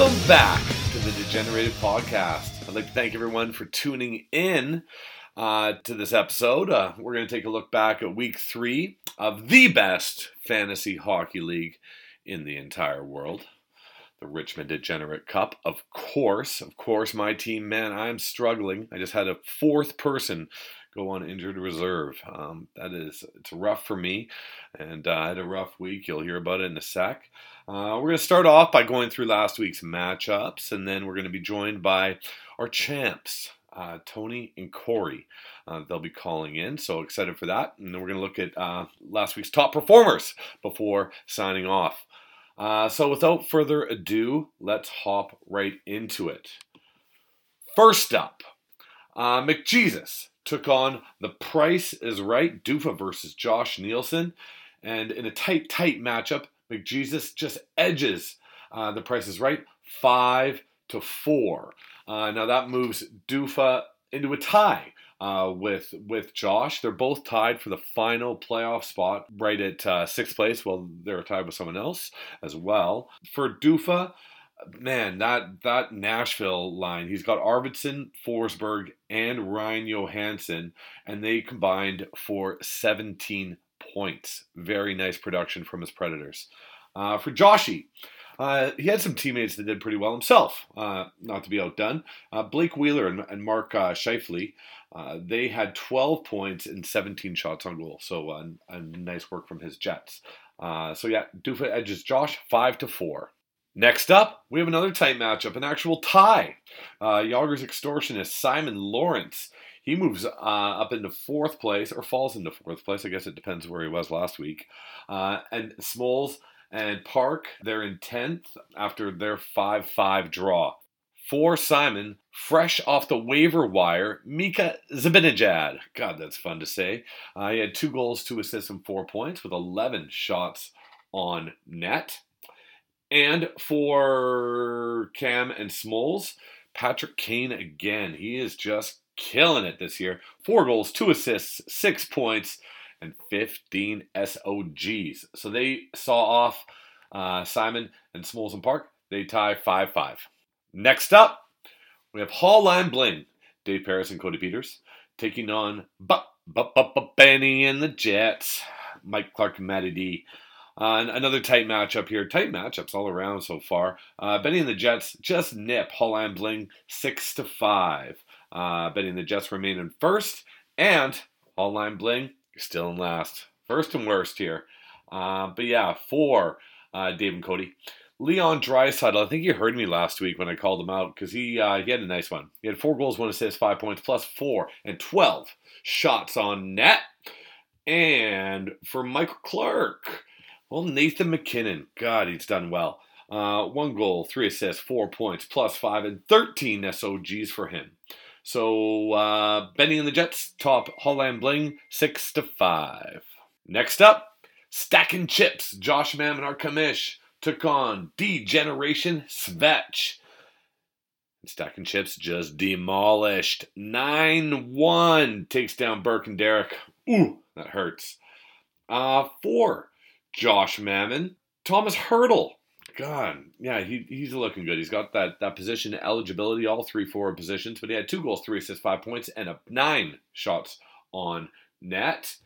Welcome back to the Degenerated Podcast. I'd like to thank everyone for tuning in uh, to this episode. Uh, we're going to take a look back at week three of the best fantasy hockey league in the entire world. The Richmond Degenerate Cup, of course. Of course, my team, man, I'm struggling. I just had a fourth person go on injured reserve. Um, that is, it's rough for me, and uh, I had a rough week. You'll hear about it in a sec. Uh, we're going to start off by going through last week's matchups, and then we're going to be joined by our champs, uh, Tony and Corey. Uh, they'll be calling in, so excited for that. And then we're going to look at uh, last week's top performers before signing off. Uh, so without further ado, let's hop right into it. First up, uh, McJesus took on The Price is Right, Dufa versus Josh Nielsen. And in a tight, tight matchup, McJesus just edges uh, The Price is Right 5 to 4. Uh, now that moves Dufa into a tie. Uh, with with Josh, they're both tied for the final playoff spot, right at uh, sixth place. Well, they're tied with someone else as well. For Dufa, man, that that Nashville line, he's got Arvidsson, Forsberg, and Ryan Johansen, and they combined for 17 points. Very nice production from his Predators. Uh, for Joshy, uh, he had some teammates that did pretty well himself, uh, not to be outdone. Uh, Blake Wheeler and, and Mark uh, uh, they had 12 points and 17 shots on goal. So uh, a nice work from his Jets. Uh, so yeah, Dufa edges Josh 5 to 4. Next up, we have another tight matchup, an actual tie. Uh, Yager's extortionist Simon Lawrence. He moves uh, up into fourth place, or falls into fourth place. I guess it depends where he was last week. Uh, and Smalls and Park, they're in 10th after their 5 5 draw. For Simon, fresh off the waiver wire, Mika Zibanejad. God, that's fun to say. Uh, he had two goals, two assists, and four points with 11 shots on net. And for Cam and Smalls, Patrick Kane again. He is just killing it this year. Four goals, two assists, six points, and 15 SOGs. So they saw off uh, Simon and Smalls and Park. They tie 5 5. Next up, we have Hall Line Bling, Dave Paris and Cody Peters, taking on B- B- B- Benny and the Jets, Mike Clark and Matty D. Uh, another tight matchup here. Tight matchups all around so far. Uh, Benny and the Jets just nip Hall Line Bling six to five. Uh, and the Jets remain in first, and all Line Bling still in last. First and worst here. Uh, but yeah, for uh, Dave and Cody. Leon Draisaitl, I think you heard me last week when I called him out because he uh, he had a nice one. He had four goals, one assist, five points, plus four, and 12 shots on net. And for Michael Clark, well, Nathan MacKinnon, God, he's done well. Uh, one goal, three assists, four points, plus five, and 13 SOGs for him. So uh, Benny and the Jets top Holland Bling six to five. Next up, stacking chips. Josh Mammon took on D-Generation Fetch. Stacking chips just demolished. 9 1 takes down Burke and Derek. Ooh, that hurts. Uh, four, Josh Mammon. Tomas Hertl. God, yeah, he, he's looking good. He's got that, that position eligibility, all three forward positions, but he had two goals, three assists, five points, and a nine shots on net.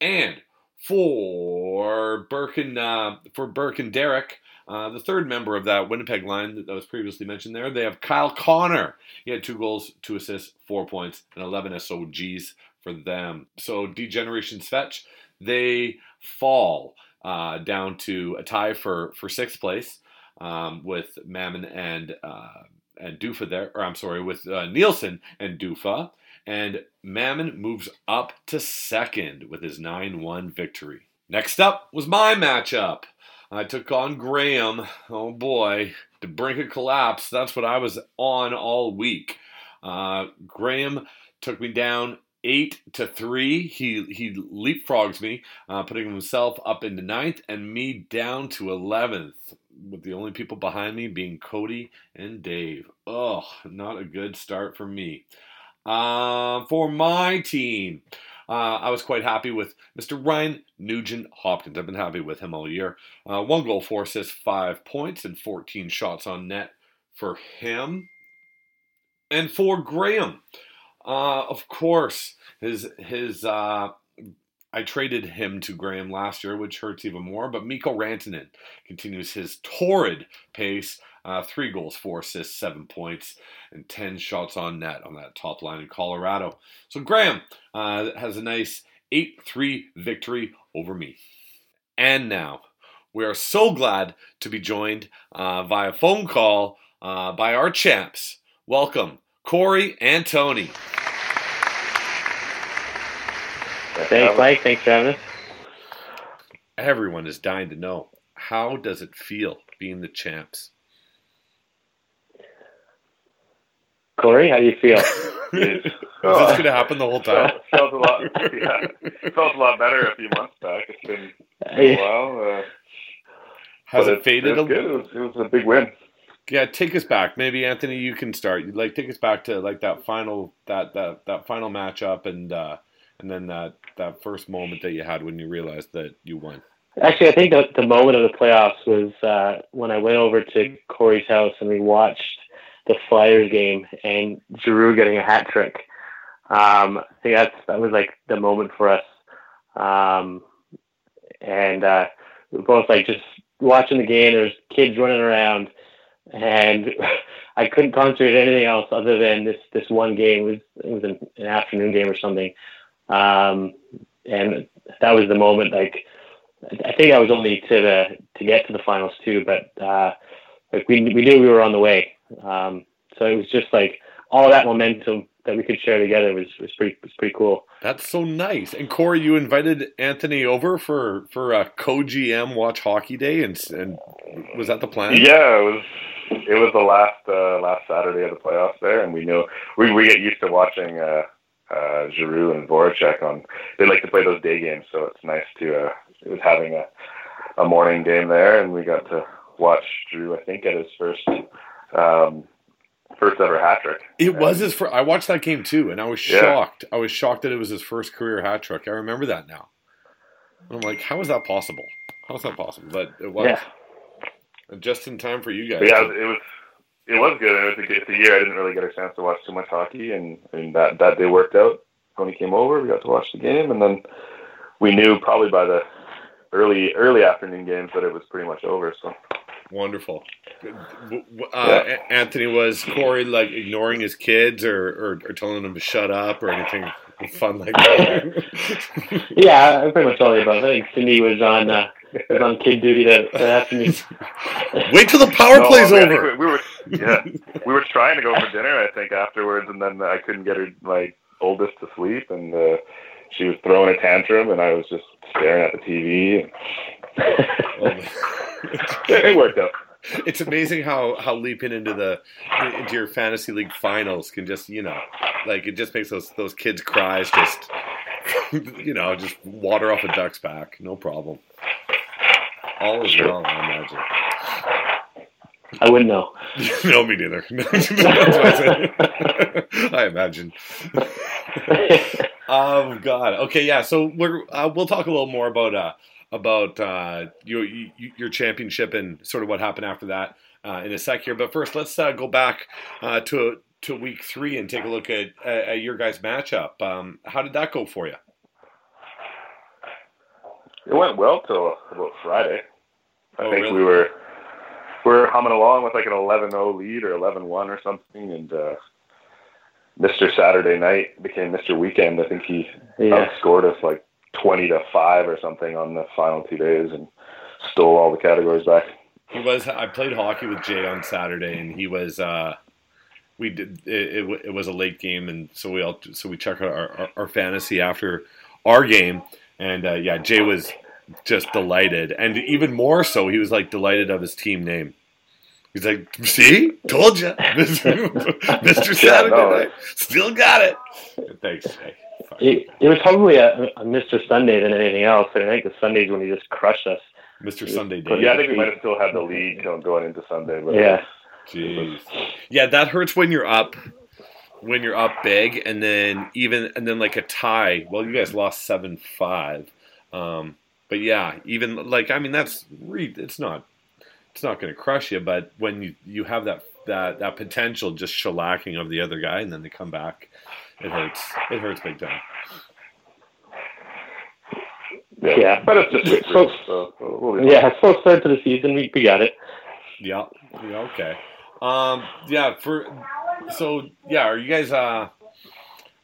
And for Burke and uh, for Burke and Derek, uh, the third member of that Winnipeg line that was previously mentioned there, they have Kyle Connor. He had two goals, two assists, four points, and 11 SOGs for them. So D-Generation Fetch, they fall uh, down to a tie for, for sixth place um, with Mammon and uh, and Dufa there, or I'm sorry, with uh, Nielsen and Dufa. And Mammon moves up to second with his 9 1 victory. Next up was my matchup. I took on Graham. Oh boy, to brink of collapse. That's what I was on all week. Uh, Graham took me down eight to three. He he leapfrogs me, uh, putting himself up into ninth and me down to eleventh. With the only people behind me being Cody and Dave. Oh, not a good start for me. Uh, for my team, Uh, I was quite happy with Mr. Ryan Nugent Hopkins. I've been happy with him all year. Uh, one goal, four assists, five points, and 14 shots on net for him. And for Graham, uh, of course, his his uh, I traded him to Graham last year, which hurts even more. But Mikko Rantanen continues his torrid pace. Uh, three goals, four assists, seven points, and 10 shots on net on that top line in Colorado. So Graham uh, has a nice 8 3 victory over me. And now, we are so glad to be joined uh, via phone call uh, by our champs. Welcome, Corey and Tony. Thanks, Mike. Thanks for having us. Everyone is dying to know how does it feel being the champs? Corey, how do you feel? is this going to happen the whole time? felt a lot. Yeah, felt a lot better a few months back. It's been a while. Uh, Has it faded? It was, good. It was, it was a big win. Yeah, take us back. Maybe Anthony, you can start. Like, take us back to like that final that that that final matchup, and uh, and then that that first moment that you had when you realized that you won. Actually, I think the, the moment of the playoffs was uh, when I went over to Corey's house and we watched the Flyers game and Giroux getting a hat trick. Um, I think that's that was like the moment for us. Um, and uh, we were both like just watching the game. There's kids running around, and I couldn't concentrate on anything else other than this this one game. It was it was an, an afternoon game or something, um, and that was the moment. Like I think I was only to the to get to the finals too, but uh, like we we knew we were on the way. Um, so it was just like all that momentum that we could share together was was pretty was pretty cool. That's so nice. And Corey, you invited Anthony over for for a co-GM watch hockey day, and and was that the plan? Yeah, it was. It was the last uh, last Saturday of the playoffs there, and we know we we get used to watching uh, uh, Giroux and Voracek on. They like to play those day games, so it's nice to. Uh, it was having a a morning game there, and we got to watch Drew. I think at his first um, first ever hat trick. It was his first. I watched that game too, and I was Yeah. shocked. I was shocked that it was his first career hat trick. I remember that now. And I'm like, how is that possible? How is that possible? But it was Yeah. Just in time for you guys. But yeah, it was it was good. It was a, it's a year I didn't really get a chance to watch too much hockey, and, and that that day worked out. Tony came over, we got to watch the game, and then we knew probably by the early early afternoon games that it was pretty much over. So Wonderful. W- w- Uh, A- Anthony was Corey like ignoring his kids or, or, or telling them to shut up or anything fun like that. Yeah, I pretty much all the above. I think Cindy was on uh, was on kid duty that, that afternoon. Wait till the power No, play's we- over. We were yeah, we were trying to go for dinner, I think, afterwards, and then I couldn't get her my oldest to sleep, and uh, she was throwing a tantrum, and I was just staring at the TV. It, it worked out. It's amazing how how leaping into the into your fantasy league finals can just you know like it just makes those those kids cries just you know just water off a duck's back no problem all is well I imagine. I wouldn't know. no me neither. That's what I said. I imagine. Oh god. Okay yeah so we're uh, we'll talk a little more about uh about uh your your championship and sort of what happened after that uh, in a sec here. But first let's uh, go back uh, to to week three and take a look at, at, at your guys matchup. Um how did that go for you? It went well till about Friday. I Oh, think really? we were we were humming along with like an 11-0 lead or 11-1 or something, and uh, Mr. Saturday Night became Mr. Weekend. I think he Yeah. outscored us like 20 to five or something on the final two days, and stole all the categories back. He was. I played hockey with Jay on Saturday, and he was. Uh, we did. It, it, it was a late game, and so we all. So we checked out our, our, our fantasy after our game, and uh, yeah, Jay was just delighted, and even more so, he was like delighted of his team name. He's like, "See, told you, Mister Saturday no, Night, still got it." Thanks, Jay. It, it was probably a, a Mr. Sunday than anything else. And I think the Sundays when he just crushed us. Mr. Sunday But Day. Yeah, I think we might have still had the lead going going into Sunday. But Yeah. Jeez. Yeah, that hurts when you're up when you're up big, and then even and then like a tie. Well, you guys lost seven five, um, but yeah, even like I mean that's re- it's not it's not going to crush you, but when you you have that that that potential just shellacking of the other guy, and then they come back, it hurts. It hurts big time. Yeah, Yeah. but it's just week So- so Yeah, slow start to the season. We, we got it. Yeah. Yeah. Okay. Um. Yeah. For so yeah. Are you guys uh? Are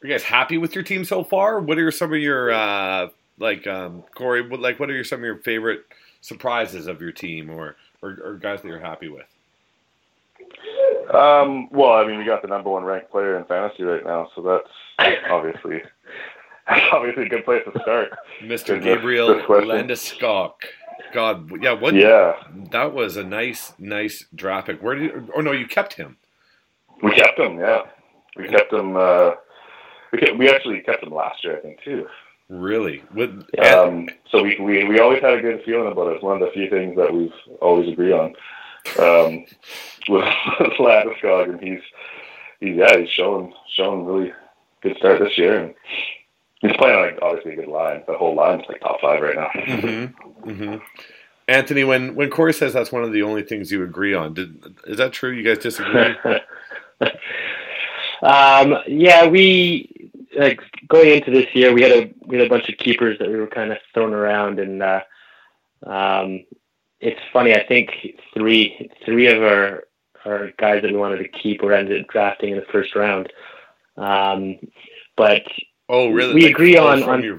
you guys happy with your team so far? What are some of your uh like um Corey? What like what are your, some of your favorite surprises of your team or, or or guys that you're happy with? Um, well, I mean, we got the number one ranked player in fantasy right now, so that's obviously that's obviously a good place to start. Mr. Gabriel. Landeskog. God, yeah, what? Yeah, That was a nice, nice draft pick. Where did? You, oh no, you kept him. we kept him. Yeah, we kept him. Uh, we kept, we actually kept him last year, I think, too. Really? With Um, so we, we we always had a good feeling about it. It's one of the few things that we've always agreed on. Um, with Landeskog, and he's he's yeah, he's showing showing really good start this year, and he's playing like obviously a good line. The whole line's like top five right now. Mm-hmm. Mm-hmm. Anthony, when when Corey says that's one of the only things you agree on, did, is that true? You guys disagree? um, yeah, we like going into this year, we had a we had a bunch of keepers that we were kind of throwing around, and uh, um, it's funny. I think three three of our our guys that we wanted to keep were ended up drafting in the first round. Um, but oh, really? We Like, agree oh, on- from on- your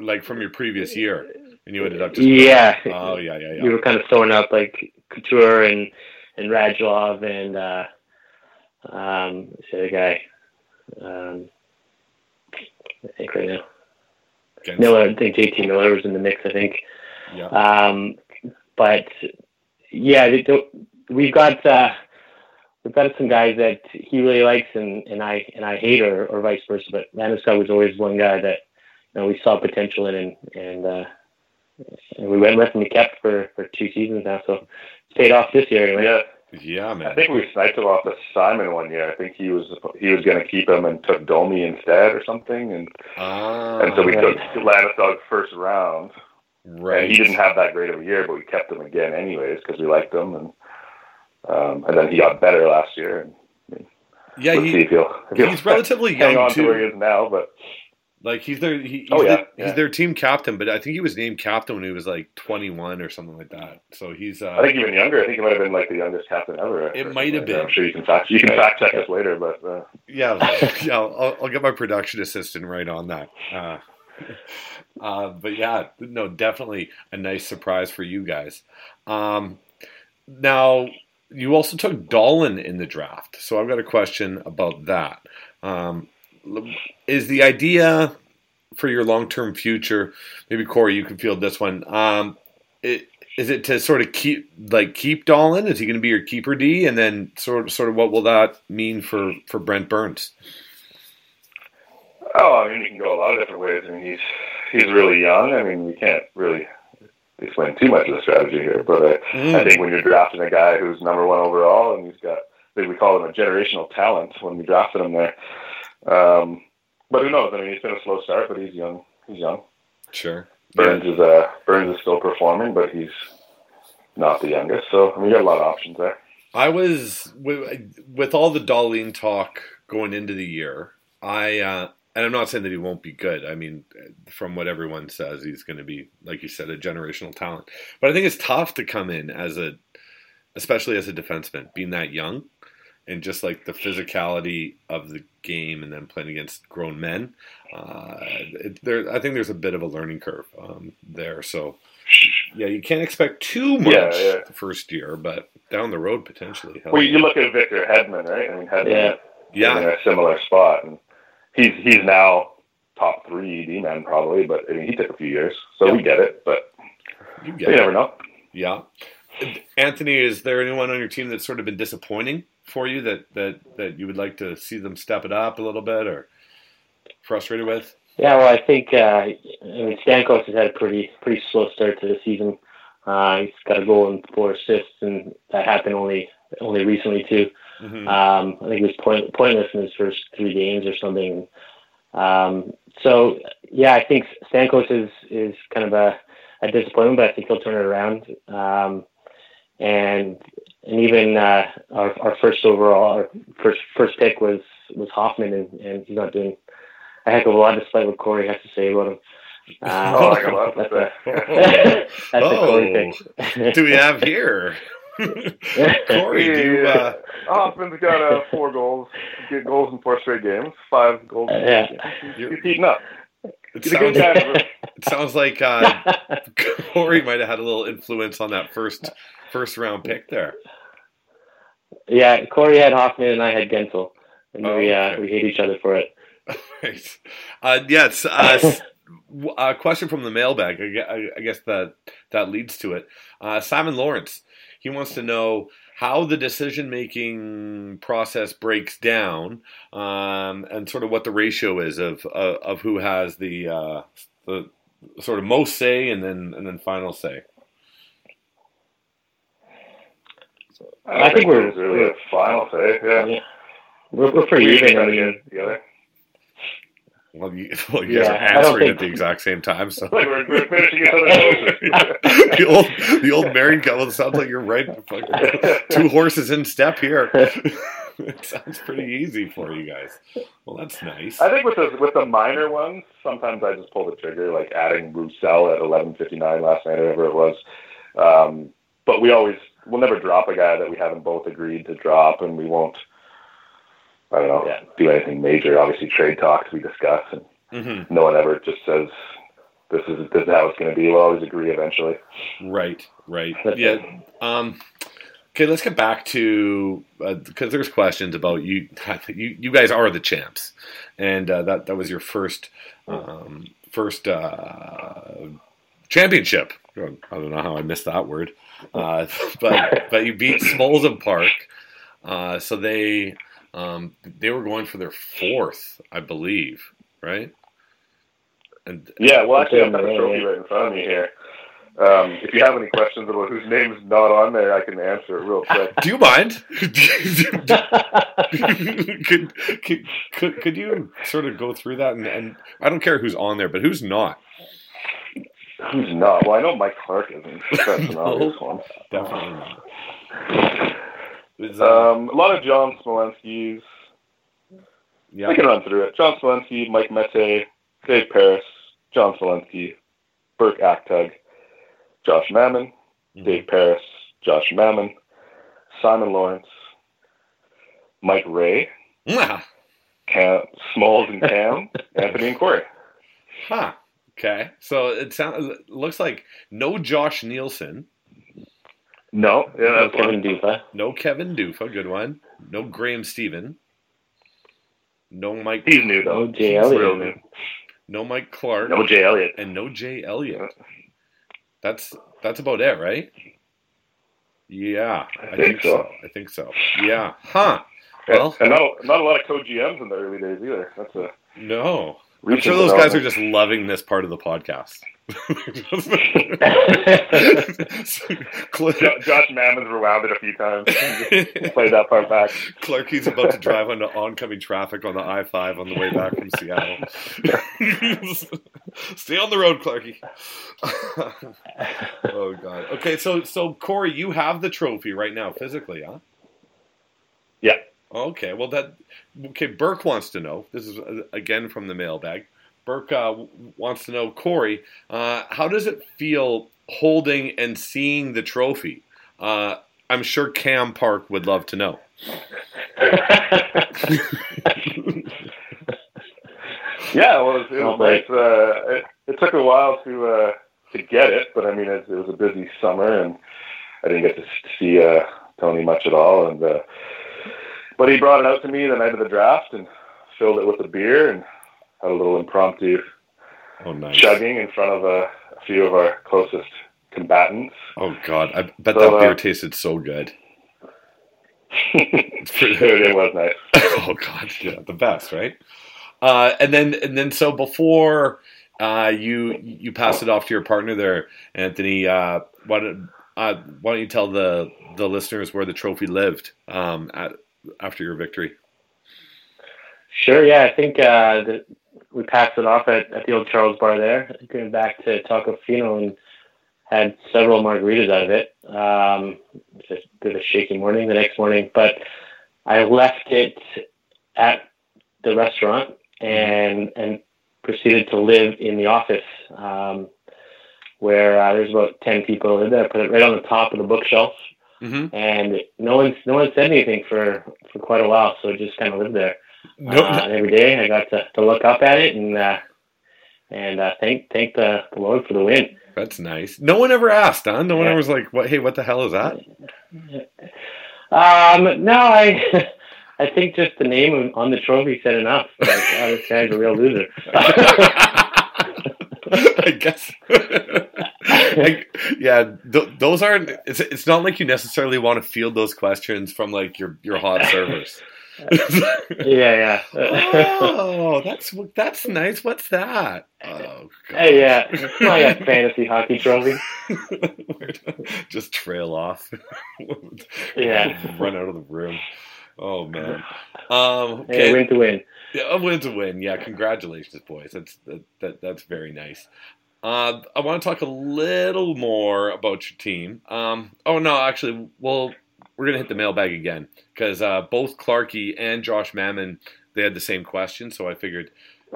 like from your previous year, and you ended up just yeah, Oh yeah, yeah, we were kind of throwing up like Couture and and Radulov and uh, um, what's the other guy. Um, I think right now Against- Miller. I think JT Miller was in the mix. I think, Yeah. um, but yeah, they don't- we've got uh, we've got some guys that he really likes and, and I and I hate or, or vice versa. But Landeskog was always one guy that you know we saw potential in and and, uh, and we went with and we kept for for two seasons now. So it's paid off this year anyway. Yeah, Yeah, man. I think we sniped him off the Simon one year. I think he was he was going to keep him and took Domi instead or something, and Ah, and so we right. took Landeskog first round. right. And he didn't have that great of a year, but we kept him again anyways because we liked him, and um, and then he got better last year. And yeah, let's see he, if he'll, if he's relatively young on to where too. he is now. But Like he's their he, he's, Oh, yeah, their, yeah. he's their team captain, but I think he was named captain when he was like 21 or something like that. So he's uh, I think even younger. I think he might have been like the youngest captain ever. It might have like that. been. I'm sure you can fact you can fact check us later, but uh, Yeah, yeah. I'll, I'll get my production assistant right on that. Uh, uh, but yeah, no, definitely a nice surprise for you guys. Um, now, you also took Dahlin in the draft, so I've got a question about that. Um, is the idea for your long-term future? Maybe Corey, you can field this one. Um, it, is it to sort of keep like keep Dahlin? Is he going to be your keeper D? And then sort of sort of what will that mean for for Brent Burns? oh, I mean, you can go a lot of different ways. I mean, he's he's really young. I mean, we can't really explain too much of the strategy here, but I, Mm. I think when you're drafting a guy who's number one overall and he's got, I think we call him a generational talent when we drafted him there. Um, but who knows? I mean, he's been a slow start, but he's young. He's young. Sure. Burns is uh, Burns is still performing, but he's not the youngest. So I mean, we got a lot of options there. I was with, with all the Dahlin talk going into the year. I uh, and I'm not saying that he won't be good. I mean, from what everyone says, he's going to be, like you said, a generational talent. But I think it's tough to come in as a, especially as a defenseman, being that young, and just like the physicality of the game, and then playing against grown men. Uh, it, there, I think there's a bit of a learning curve um, there. So yeah, you can't expect too much Yeah, yeah. the first year, but down the road potentially. hell Well, you look at Victor Hedman, right? I mean, Hedman Yeah. yeah, in a similar spot, and he's he's now top three D man probably, but I mean, he took a few years, so we get it. But you you get it. never know. Yeah. Anthony, is there anyone on your team that's sort of been disappointing for you that, that, that you would like to see them step it up a little bit or frustrated with? Yeah, well, I think uh, I mean Stamkos has had a pretty pretty slow start to the season. Uh, he's got a goal and four assists, and that happened only only recently too. Mm-hmm. Um, I think he was point, pointless in his first three games or something. Um, so yeah, I think Stamkos is is kind of a, a disappointment, but I think he'll turn it around. Um, and and even uh, our our first overall, our first first pick was was Hoffman, and, and he's not doing a heck of a lot despite what Corey has to say about him. Uh, oh, I love that's that. A, that's oh, a Corey pick. do we have here? Corey, do you, uh... Hoffman's got uh, four goals, get goals in four straight games, five goals. Uh, yeah, he's heating up. It sounds, it sounds like uh, Corey might have had a little influence on that first first round pick there. Yeah, Corey had Hoffman and I had Guentzel, and oh, we uh, okay. we hate each other for it. right. Uh, yes. Uh, a question from the mailbag. I guess that that leads to it. Uh, Simon Lawrence. He wants to know how the decision making process breaks down, um, and sort of what the ratio is of of, of who has the uh, the sort of most say and then and then final say. I, I think, think we're really a final say. Yeah, yeah. we're, we're pretty even. I mean, together. Well, you, well, you yeah, guys are answering at the exact same time, so like we're, we're finishing each the old, the old married couple. Sounds like you're right. Two horses in step here. it sounds pretty easy for you guys. Well, that's nice. I think with the with the minor ones, sometimes I just pull the trigger, like adding Roussel at 11:59 last night, or whatever it was. Um, but we always, we'll never drop a guy that we haven't both agreed to drop, and we won't I don't know, yeah. do anything major. Obviously, trade talks we discuss, and mm-hmm. no one ever just says this is this is how it's going to be. We'll always agree eventually. Right, right, yeah. Um, okay, let's get back to because uh, there's questions about you. You you guys are the champs, and uh, that that was your first um, first uh, championship. I don't know how I missed that word, uh, but but you beat Smalls and Park. Uh, so they um, they were going for their fourth, I believe, right? And yeah, well, actually, I've got the trophy right in front of me here. Um, if you have any questions about whose name's not on there, I can answer it real quick. Do you mind? could, could, could, could you sort of go through that? And, and I don't care who's on there, but who's not? Who's not? Well, I know Mike Clark isn't. That's an obvious one. Definitely not. Um, a lot of John Smolenski's. Yeah. We can run through it. John Smolensky, Mike Mete, Dave Paris, John Smolensky, Burke Achtug, Josh Mammon, mm-hmm. Dave Paris, Josh Mammon, Simon Lawrence, Mike Ray, Cam, Smalls and Cam, Anthony and Corey. Huh. Okay. So it sounds looks like no Josh Nielsen. No, yeah, no Kevin Dufa. No Kevin Dufa, good one. No Graham Stephen. No Mike. He's new though. No Jay Elliott. No Mike Clark. No Jay Elliott. And no Jay Elliott. That's that's about it, right? Yeah, I, I think, think so. so. I think so. Yeah. Huh. Well, and not a, not a lot of co-GMs in the early days either. That's a no. I'm sure those guys are just loving this part of the podcast. Josh Mammon's rewound it a few times. Play that part back. Clarky's about to drive into oncoming traffic on the I five on the way back from Seattle. Stay on the road, Clarky. oh god. Okay, so so Corey, you have the trophy right now, physically, huh? Yeah. Okay. Well, that okay. Burke wants to know. This is uh, again from the mailbag. Burke uh, wants to know, Corey, uh, how does it feel holding and seeing the trophy? Uh, I'm sure Cam Park would love to know. yeah, well, it was, it was nice. Uh, it, it, took a while to uh, to get it, but I mean, it, it, was a busy summer, and I didn't get to see uh, Tony much at all. And but he brought it out to me the night of the draft and filled it with a beer and had a little impromptu oh, nice. chugging in front of a, a, few of our closest combatants. Oh God, I bet so, that beer uh, tasted so good. it was nice. oh God, yeah, the best, right? Uh, and then and then so before uh, you you pass it off to your partner there, Anthony. Uh, why don't uh, why don't you tell the the listeners where the trophy lived um, at after your victory? Sure. Yeah, I think uh, the, we passed it off at, at the old Charles Bar there. Going back to Tacofino and had several margaritas out of it. Um, just did a shaky morning the next morning, but I left it at the restaurant and and proceeded to live in the office um, where uh, there's about ten people in there. I put it right on the top of the bookshelf, Mm-hmm. and no one no one said anything for for quite a while. So it just kind of lived there. No, Uh, every day I got to, to look up at it and uh, and uh, thank thank the, the Lord for the win. that's nice. No one ever asked, huh? No one Yeah. ever was like, "What? Hey, what the hell is that?" Um, no, I I think just the name on the trophy said enough. Like, oh, this guy's a real loser. I guess. Like, yeah, th- those aren't. It's, it's not like you necessarily want to field those questions from like your your hot servers. Yeah, yeah. oh, that's that's nice. What's that? Oh, God. Hey, yeah, it's my fantasy hockey trophy. Just trail off. Yeah. Run out of the room. Oh man. Um, Hey, win to win. Yeah, win to win. Yeah, congratulations, boys. That's that, that that's very nice. Uh, I want to talk a little more about your team. Um, oh no, actually, well, we're gonna hit the mailbag again because uh, both Clarkey and Josh Mammon they had the same question, so I figured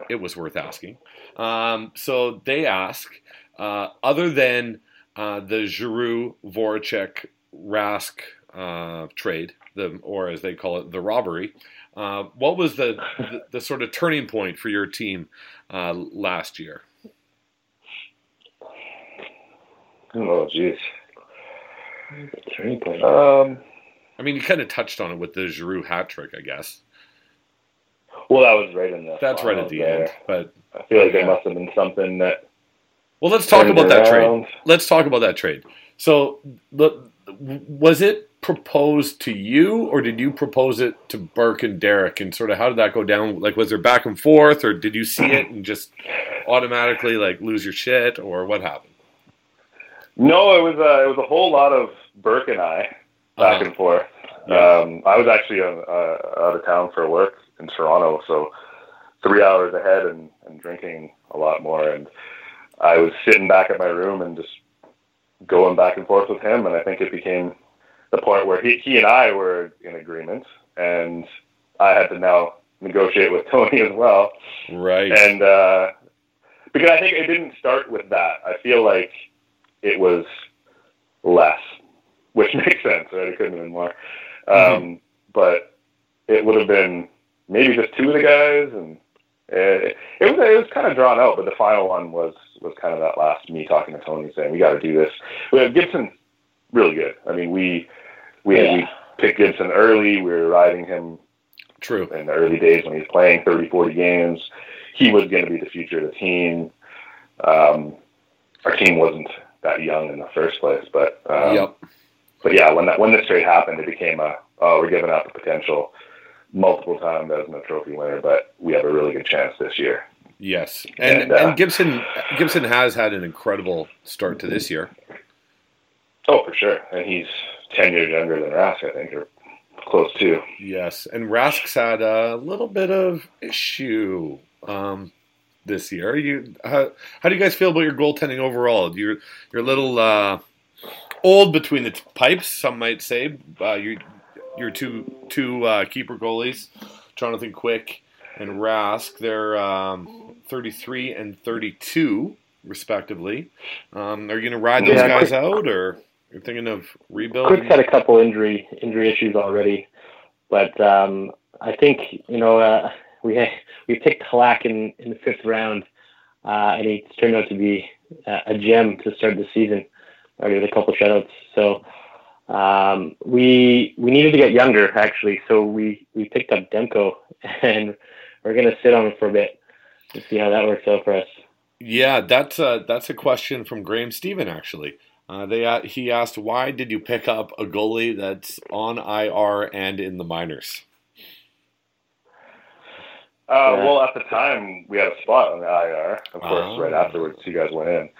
it was worth asking. Um, so they ask, uh, other than uh, the Giroux Voracek Rask uh, trade, the or as they call it, the robbery. Uh, what was the, the the sort of turning point for your team uh, last year? Oh, jeez. Turning point. Um, I mean, you kind of touched on it with the Giroux hat trick, I guess. well, that was right in the. That's right at the there. end. But I feel like there must have been something that. well, let's talk turned about that trade. Let's talk about that trade. So, the, was it proposed to you, or did you propose it to Burke and Derek? And sort of how did that go down? Like, was there back and forth, or did you see it and just automatically like lose your shit, or what happened? No, it was uh, it was a whole lot of Burke and I back Uh-huh. and forth. Yeah. Um, I was actually uh, uh, out of town for work in Toronto, so three hours ahead and, and drinking a lot more. And I was sitting back at my room and just going back and forth with him. And I think it became the point where he, he and I were in agreement, and I had to now negotiate with Tony as well. Right. And uh, because I think it didn't start with that. I feel like it was less, which makes sense. Right? It couldn't have been more. Um, But it would have been maybe just two of the guys, and it, it was it was kind of drawn out. But the final one was was kind of that last me talking to Tony saying we got to do this. We have Gibson really good. I mean we we Yeah. we picked Gibson early. We were riding him True. in the early days when he was playing 30, 40 games. He was going to be the future of the team. Um, our team wasn't that young in the first place, but um, yep. but yeah, when that when this trade happened, it became a oh we're giving up the potential multiple time as a trophy winner, but we have a really good chance this year. Yes, and And, uh, and Gibson Gibson has had an incredible start to this year. Oh, for sure, and he's ten years younger than Rask, I think, or close to. Yes, and Rask's had a little bit of issue um, this year. You, how, how do you guys feel about your goaltending overall? You're you're a little uh, old between the t- pipes, some might say. Uh, you your two two uh, keeper goalies, Jonathan Quick and Rask. They're um, 33 and 32 respectively. Um, are you going to ride those Yeah, guys Quick- out, or you're thinking of rebuild? Quick's had a couple injury injury issues already, but um, I think you know uh, we had, we picked Halak in, in the fifth round, uh, and he's turned out to be uh, a gem to start the season. Already with a couple shutouts, so um, we we needed to get younger actually. So we we picked up Demko, and we're gonna sit on him for a bit to see how that works out for us. Yeah, that's a, that's a question from Graham Stephen actually. Uh, they uh, he asked why did you pick up a goalie that's on IR and in the minors? Uh, Yeah. Well, at the time, we had a spot on the IR. Of course, Oh. right afterwards, you guys went in.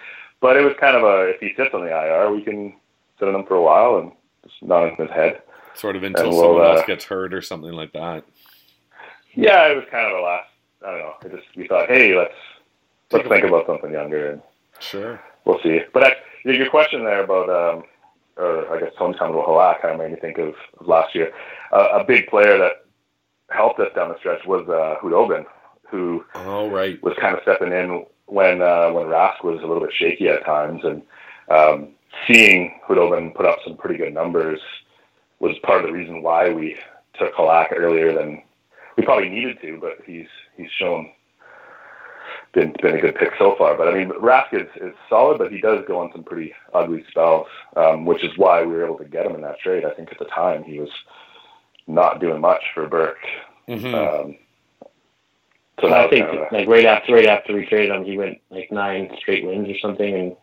But it was kind of a if he sits on the IR, we can sit on him for a while and it's not in his head. Sort of until we'll, someone else uh, gets hurt or something like that. Yeah, it was kind of a last. I don't know. It just we thought, hey, let's let's think about something younger, and Sure. we'll see. But I, your question there about, um, or I guess hometown about Halak, kind of made me think of, of last year. Uh, a big player that helped us down the stretch was uh, Khudobin, who Oh right. was kind of stepping in when uh, when Rask was a little bit shaky at times, and um, seeing Khudobin put up some pretty good numbers was part of the reason why we took Halak earlier than we probably needed to. But he's he's shown been been a good pick so far. But I mean, Rask is, is solid, but he does go on some pretty ugly spells, um, which is why we were able to get him in that trade. I think at the time he was not doing much for Burke. Mhm. Um, so that I think kind of a- like right after right after we traded him, he went like nine straight wins or something, and it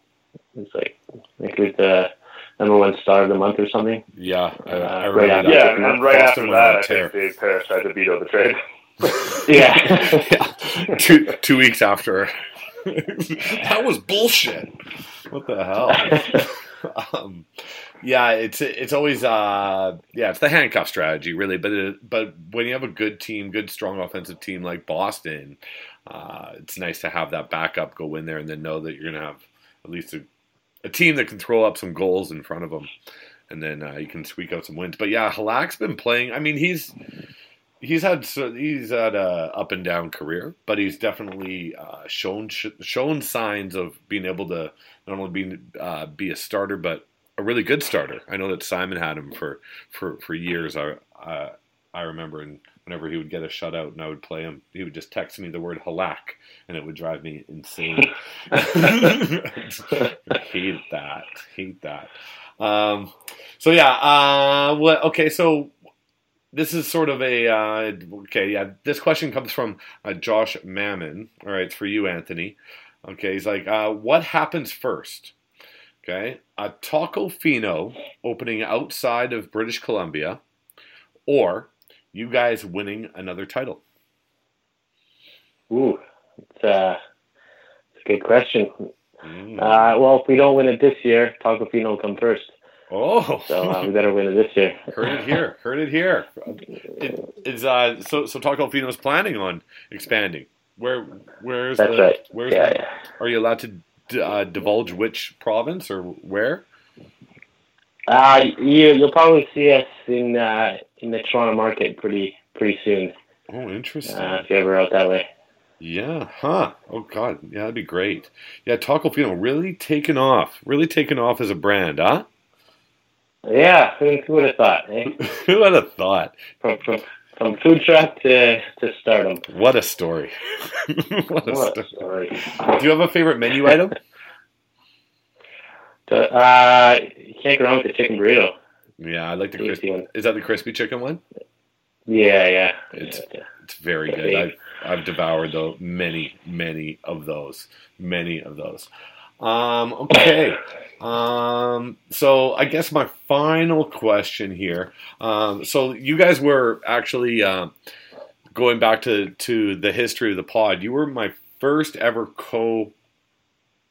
was like I think it was the number one star of the month or something. yeah. I, I Uh, remember right after- Yeah, and then right Boston after that, a I tear. think Dave Paris tried to veto the trade. Yeah. yeah. Two two weeks after. that was bullshit. What the hell? um, yeah, it's it's always uh yeah, it's the handcuff strategy really, but it, but when you have a good team, good strong offensive team like Boston, uh, it's nice to have that backup go in there and then know that you're gonna have at least a, a team that can throw up some goals in front of them, and then uh, you can squeak out some wins. But yeah, Halak's been playing. I mean, he's he's had he's had a up and down career, but he's definitely uh, shown shown signs of being able to not only be uh, be a starter, but a really good starter. I know that Simon had him for for for years. I uh, I remember, and whenever he would get a shutout and I would play him, he would just text me the word halak, and it would drive me insane. hate that. Hate that. Um, so yeah. Uh, what? Okay. So this is sort of a uh, okay. Yeah. This question comes from uh, Josh Mammon. All right, it's for you, Anthony. Okay. He's like, uh, what happens first? Okay, a Tacofino opening outside of British Columbia, or you guys winning another title. Ooh, it's, uh, it's a good question. Mm. Uh, well, if we don't win it this year, Tacofino will come first. Oh, So uh, we better win it this year. Heard it here. Heard it here. It, is uh so so Tacofino's planning on expanding. Where where's That's the right. where's Yeah, the, yeah. are you allowed to d- uh, divulge which province or where? Uh, you, you'll probably see us in uh, in the Toronto market pretty pretty soon Oh, interesting. uh, if you're ever out that way. yeah, huh. Oh god, yeah, that'd be great. Yeah, Tacofino really taken off. Really taken off as a brand, huh? Yeah, who, who would have thought? Eh? Who would have thought? From, from, from food truck to to stardom. What a story. what a What a story. story. Do you have a favorite menu item? Uh, you can't go wrong with the chicken burrito. Yeah, I like the crispy. One. Is that the crispy chicken one? Yeah, yeah. It's- yeah. It's very good. I've. I've devoured though many, many of those, many of those. Um, okay. Um, so I guess my final question here. Um, so you guys were actually um going back to to the history of the pod. You were my first ever co,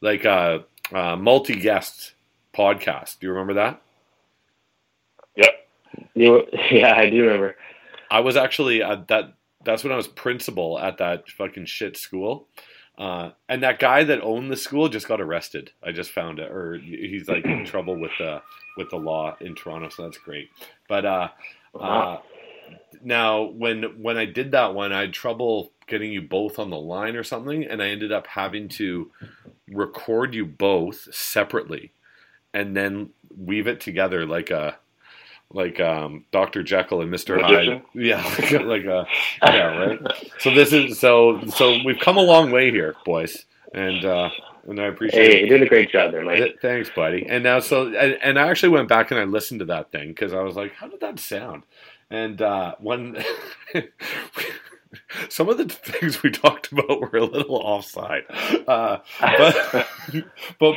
like uh, uh, multi guest podcast. Do you remember that? Yep. You, yeah, I do remember. I was actually at that. That's when I was principal at that fucking shit school. Uh, and that guy that owned the school just got arrested. I just found it, or he's like in trouble with the with the law in Toronto. So that's great. But uh, uh, now when when I did that one, I had trouble getting you both on the line or something, and I ended up having to record you both separately, and then weave it together like a like um, Dr. Jekyll and Mr. Hyde. Yeah, like, like a yeah, right. So this is so so we've come a long way here, boys, and uh, and I appreciate Hey, it. you're doing a great job there, Mike. Thanks, buddy. And now, so and, and I actually went back and I listened to that thing because I was like, "How did that sound?" And uh, one, some of the things we talked about were a little offside, uh, but but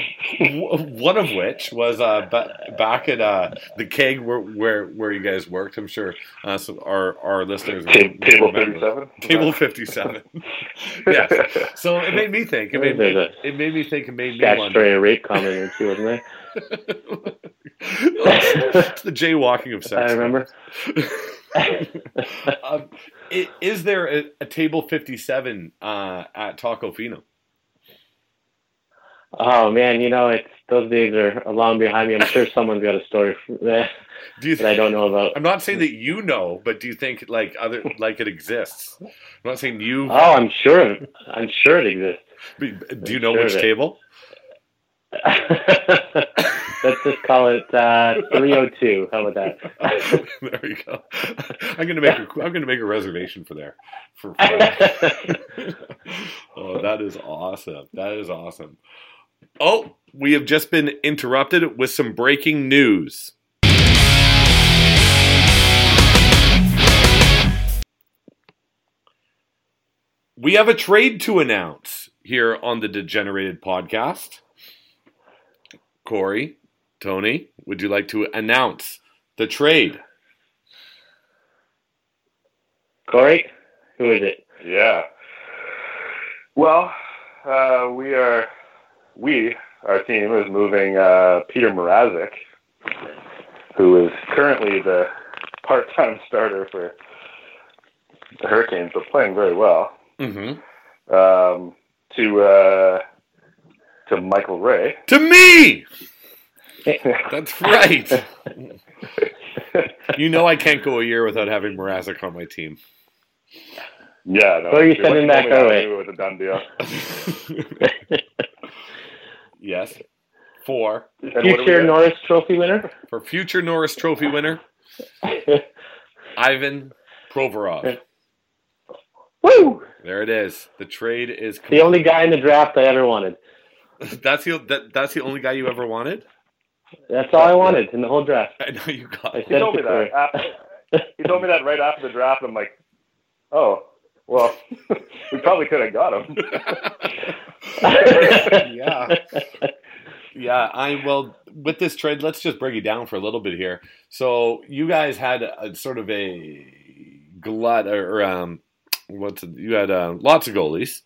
one of which was uh, ba- back at uh, the keg where, where where you guys worked. I'm sure uh, some our our listeners table remember. thirty-seven. Table fifty seven. yes. So it made me think. It made me, it made me think. It made me wonder. Statutory rape comment or two, wasn't there? it's the jaywalking of sex. I remember. um, is there a, a table 57 uh, at Tacofino? Oh man, you know it's those days are long behind me. I'm sure someone's got a story that Do you that I don't know about. I'm not saying that you know, but do you think like other like it exists? I'm not saying you. Oh, I'm sure. I'm sure it exists. do you know sure which table? Let's just call it uh, 302. How about that? there you go. I'm gonna make a, I'm gonna make a reservation for there. For, for oh, that is awesome. That is awesome. Oh, we have just been interrupted with some breaking news. We have a trade to announce here on the Degenerated Podcast. Corey, Tony, would you like to announce the trade? Corey, who is it? Yeah. Well, uh, we are we our team is moving uh, Petr Mrazek, who is currently the part-time starter for the Hurricanes, but playing very well, Mm-hmm. um, to uh, to Michael Ray. To me! That's right. you know I can't go a year without having Mrazek on my team. Yeah, no. Who are you once sending told back me our that, I way? It was a done deal. yes. For And what do we Future? Norris Trophy winner. for future Norris Trophy winner, Ivan Provorov. Woo! There it is. The trade is The only guy in the draft I ever wanted. That's the that, that's the only guy you ever wanted. That's all I wanted in the whole draft. I know you got. I. He told me that. After, he told me that right after the draft. I'm like, oh, well, we probably could have got him. yeah. Yeah, I well with this trade, let's just break it down for a little bit here. So you guys had a, sort of a glut or um, what's it, you had uh, lots of goalies,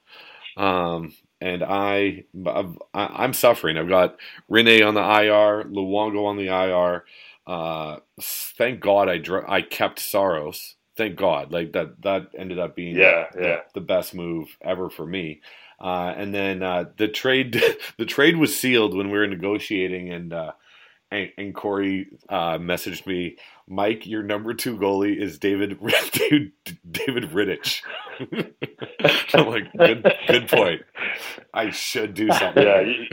um, and I, I've, I'm suffering. I've got Rinne on the IR, Luongo on the IR. Uh, thank God I dr- I kept Saros. Thank God, like that that ended up being Yeah, yeah. the best move ever for me. Uh, and then uh, the trade the trade was sealed when we were negotiating, and uh, and, and Corey uh, messaged me, Mike, your number two goalie is David David, David Rittich. I'm like, good good point. I should do something. Yeah, you,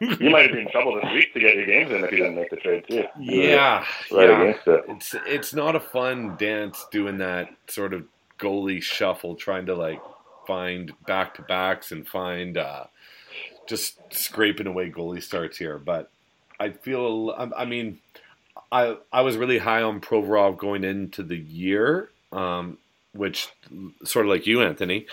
you might have been in trouble this week to get your games in if you didn't make the trade too. Yeah, right yeah. against it. It's it's not a fun dance doing that sort of goalie shuffle, trying to like find back to backs and find uh, just scraping away goalie starts here. But I feel, I, I mean, I I was really high on Provorov going into the year, um, which sort of like you, Anthony.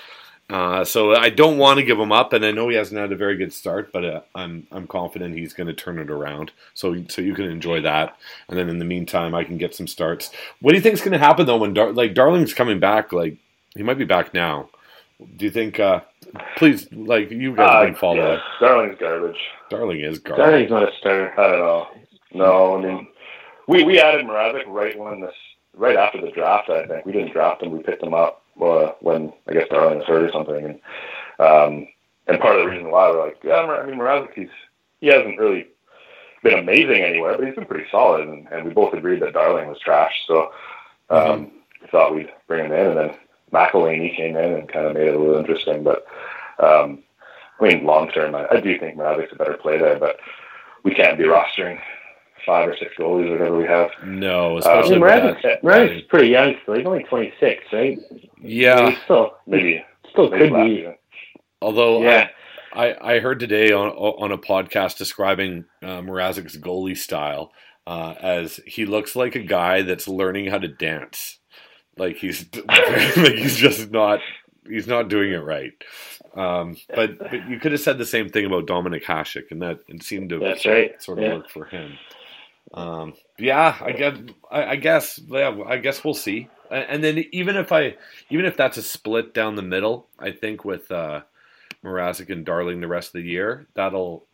Uh, so I don't want to give him up, and I know he hasn't had a very good start, but uh, I'm I'm confident he's going to turn it around. So so you can enjoy that, and then in the meantime, I can get some starts. What do you think is going to happen though when Dar- like Darling's coming back? Like he might be back now. Do you think? Uh, please, like you guys Uh, been following. yeah, Darling's garbage. Darling is garbage. Darling's not a starter. I don't know. No, I mean, we we added Mrazek right when this right after the draft. I think we didn't draft him. We picked him up uh, when I guess Darling was hurt or something. And um, and part of the reason why we're like, yeah, I mean, Mrazek, he's he hasn't really been amazing anywhere, but he's been pretty solid. And, and we both agreed that Darling was trash. So um, we thought we'd bring him in, and then McElhinney came in and kind of made it a little interesting. But um, I mean, long term, I, I do think Mrazek's a better play there, but we can't be rostering five or six goalies or whatever we have. No, I especially mean, with Mrazek's, that. Mrazek's pretty young still. He's only 26, right? Yeah, He's still, Maybe still maybe could be. season. although Yeah. I, I, I heard today on on a podcast describing uh, Mrazek's goalie style uh, as he looks like a guy that's learning how to dance. Like he's like he's just not he's not doing it right. Um, but but you could have said the same thing about Dominik Hasek, and that it seemed to That's right. sort of Yeah. work for him. Um, yeah, I guess I, I guess yeah, I guess we'll see. And then even if I even if that's a split down the middle, I think with uh, Mrazek and Darling the rest of the year, that'll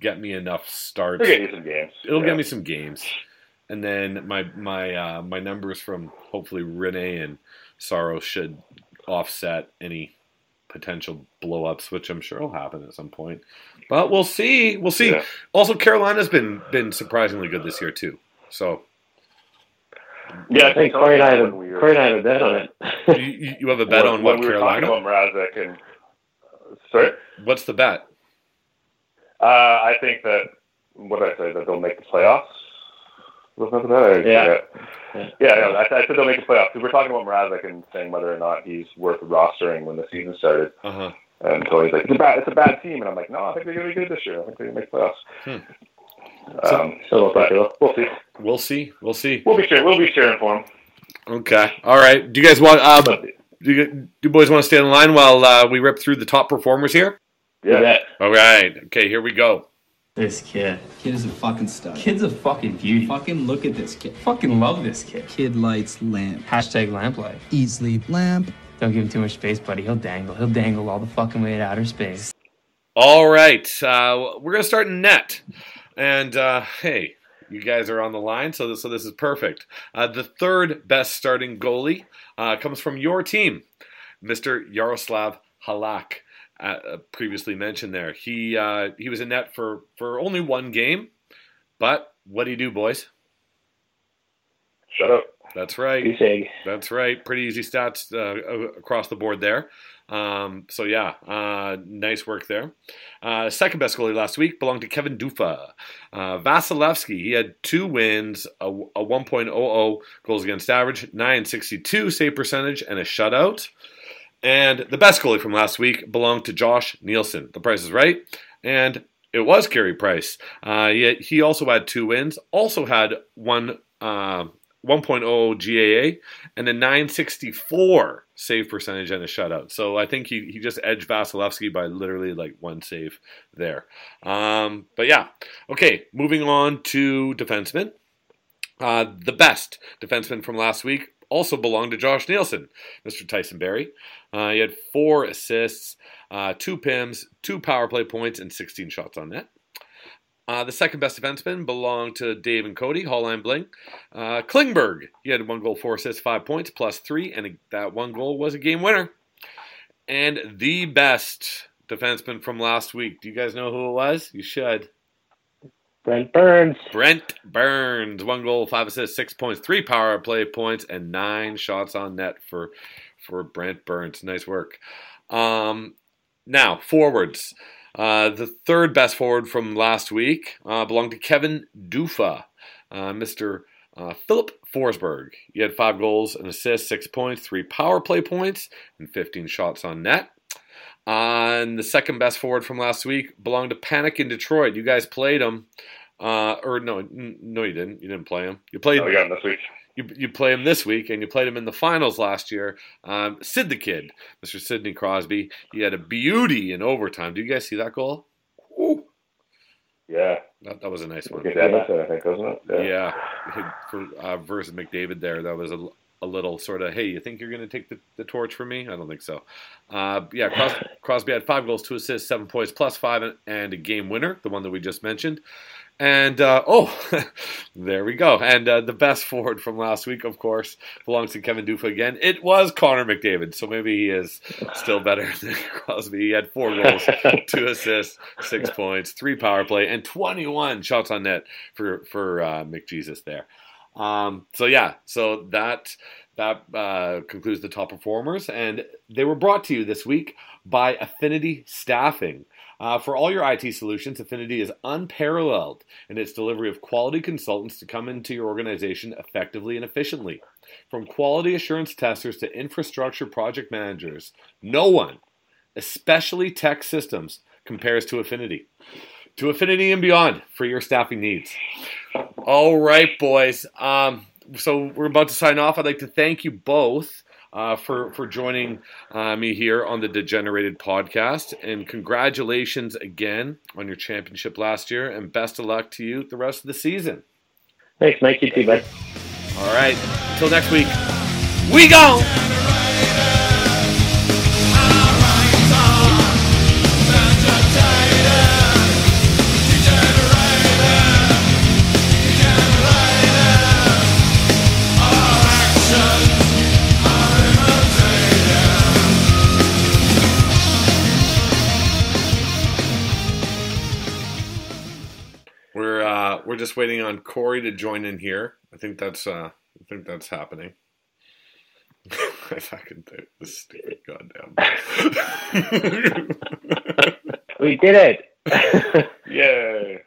get me enough starts. They'll get you some games. It'll Yeah. get me some games, and then my my uh, my numbers from hopefully Rinne and Saros should offset any potential blowups, which I'm sure will happen at some point. But we'll see. We'll see. Yeah. Also, Carolina's been been surprisingly good this year too. So Yeah, I think Corey and I have a, when we were- Corey and I have a bet on it. you, you- have a bet when- on what we were talking Carolina? about Mrazek and sorry. What's the bet? Uh, I think that what did I say that they'll make the playoffs. Was that the bet? I Yeah. Yeah, no, I, I said they'll make the playoffs. We were talking about Mrazek and saying whether or not he's worth rostering when the season started. Uh huh. And Tony's like, it's a bad, it's a bad team, and I'm like, no, I think they're gonna be good this year. I think they're gonna make playoffs. Hmm. Um, So we'll we'll see. We'll see. We'll see. We'll be cheering. We'll be cheering for him. Okay. All right. Do you guys want? Um, do you, do you boys want to stay in line while uh, we rip through the top performers here? Yeah. All right. Okay. Here we go. This kid. Kid is a fucking stud. Kid's a fucking beauty. Fucking look at this kid. Fucking love this kid. Kid lights lamp. Hashtag lamplight. Eat, sleep, lamp. Don't give him too much space, buddy. He'll dangle. He'll dangle all the fucking way to outer space. All right. Uh, we're gonna start in net, and uh, hey, you guys are on the line, so this, so this is perfect. Uh, the third best starting goalie uh, comes from your team, Mr. Jaroslav Halak. Uh, uh, previously mentioned there, he uh, he was in net for for only one game, but what do you do, boys? shut up. That's right. That's right. Pretty easy stats uh, across the board there. Um, so yeah, uh, nice work there. Uh, second best goalie last week belonged to Kevin Dufa. Uh, Vasilevskiy, he had two wins, a, a 1.00 goals against average, 962 save percentage, and a shutout. And the best goalie from last week belonged to Josh Nielsen. The price is right. And it was Carey Price. Uh, he, he also had two wins, also had one uh, 1.0 GAA, and a 964 save percentage and a shutout. So I think he, he just edged Vasilevskiy by literally like one save there. Um, but yeah, okay, moving on to defensemen. Uh, the best defenseman from last week also belonged to Josh Nielsen, Mr. Tyson Barrie. Uh, he had four assists, uh, two PIMs, two power play points, and 16 shots on net. Uh, the second best defenseman belonged to Dave and Cody, Hallline Bling. Uh, Klingberg, he had one goal, four assists, five points, plus three, and that one goal was a game winner. And the best defenseman from last week. Do you guys know who it was? You should. Brent Burns. Brent Burns, one goal, five assists, six points, three power play points, and nine shots on net for for Brent Burns. Nice work. Um, now forwards. Uh, the third best forward from last week uh, belonged to Kevin Dufa, uh, Mr. Uh, Filip Forsberg. He had five goals, an assist, six points, three power play points, and 15 shots on net. Uh, and the second best forward from last week belonged to Panic in Detroit. You guys played him, uh, or no, n- no, you didn't. You didn't play him. You played. Oh, him this week. You, you play him this week, and you played him in the finals last year. Um, Sid the Kid, Mr. Sidney Crosby. He had a beauty in overtime. Do you guys see that goal? Ooh, Yeah, that, that was a nice one. Edmonton, I think, wasn't it? Yeah, for uh, versus McDavid there, that was a, a little sort of, hey, you think you're going to take the, the torch from me? I don't think so. Uh, yeah, Cros- Crosby had five goals, two assists, seven points, plus five, and- and a game winner, the one that we just mentioned. And uh, oh, there we go. And uh, the best forward from last week, of course, belongs to Kevin Dufa again. It was Connor McDavid, so maybe he is still better than Crosby. He had four goals, two assists, six points, three power play, and 21 shots on net for for uh, McJesus there. Um, so yeah, so that that uh, concludes the top performers, and they were brought to you this week by Affinity Staffing. Uh, for all your IT solutions, Affinity is unparalleled in its delivery of quality consultants to come into your organization effectively and efficiently. From quality assurance testers to infrastructure project managers, no one, especially tech systems, compares to Affinity. To Affinity and beyond for your staffing needs. All right, boys. Um, so we're about to sign off. I'd like to thank you both uh, for for joining uh, me here on the Degenerated podcast, and congratulations again on your championship last year, and best of luck to you the rest of the season. Thanks, Mike. You too, bud. All right, until next week, we go. Just waiting on Corey to join in here. I think that's uh, I think that's happening. I fucking do this stupid goddamn. We did it. Yeah.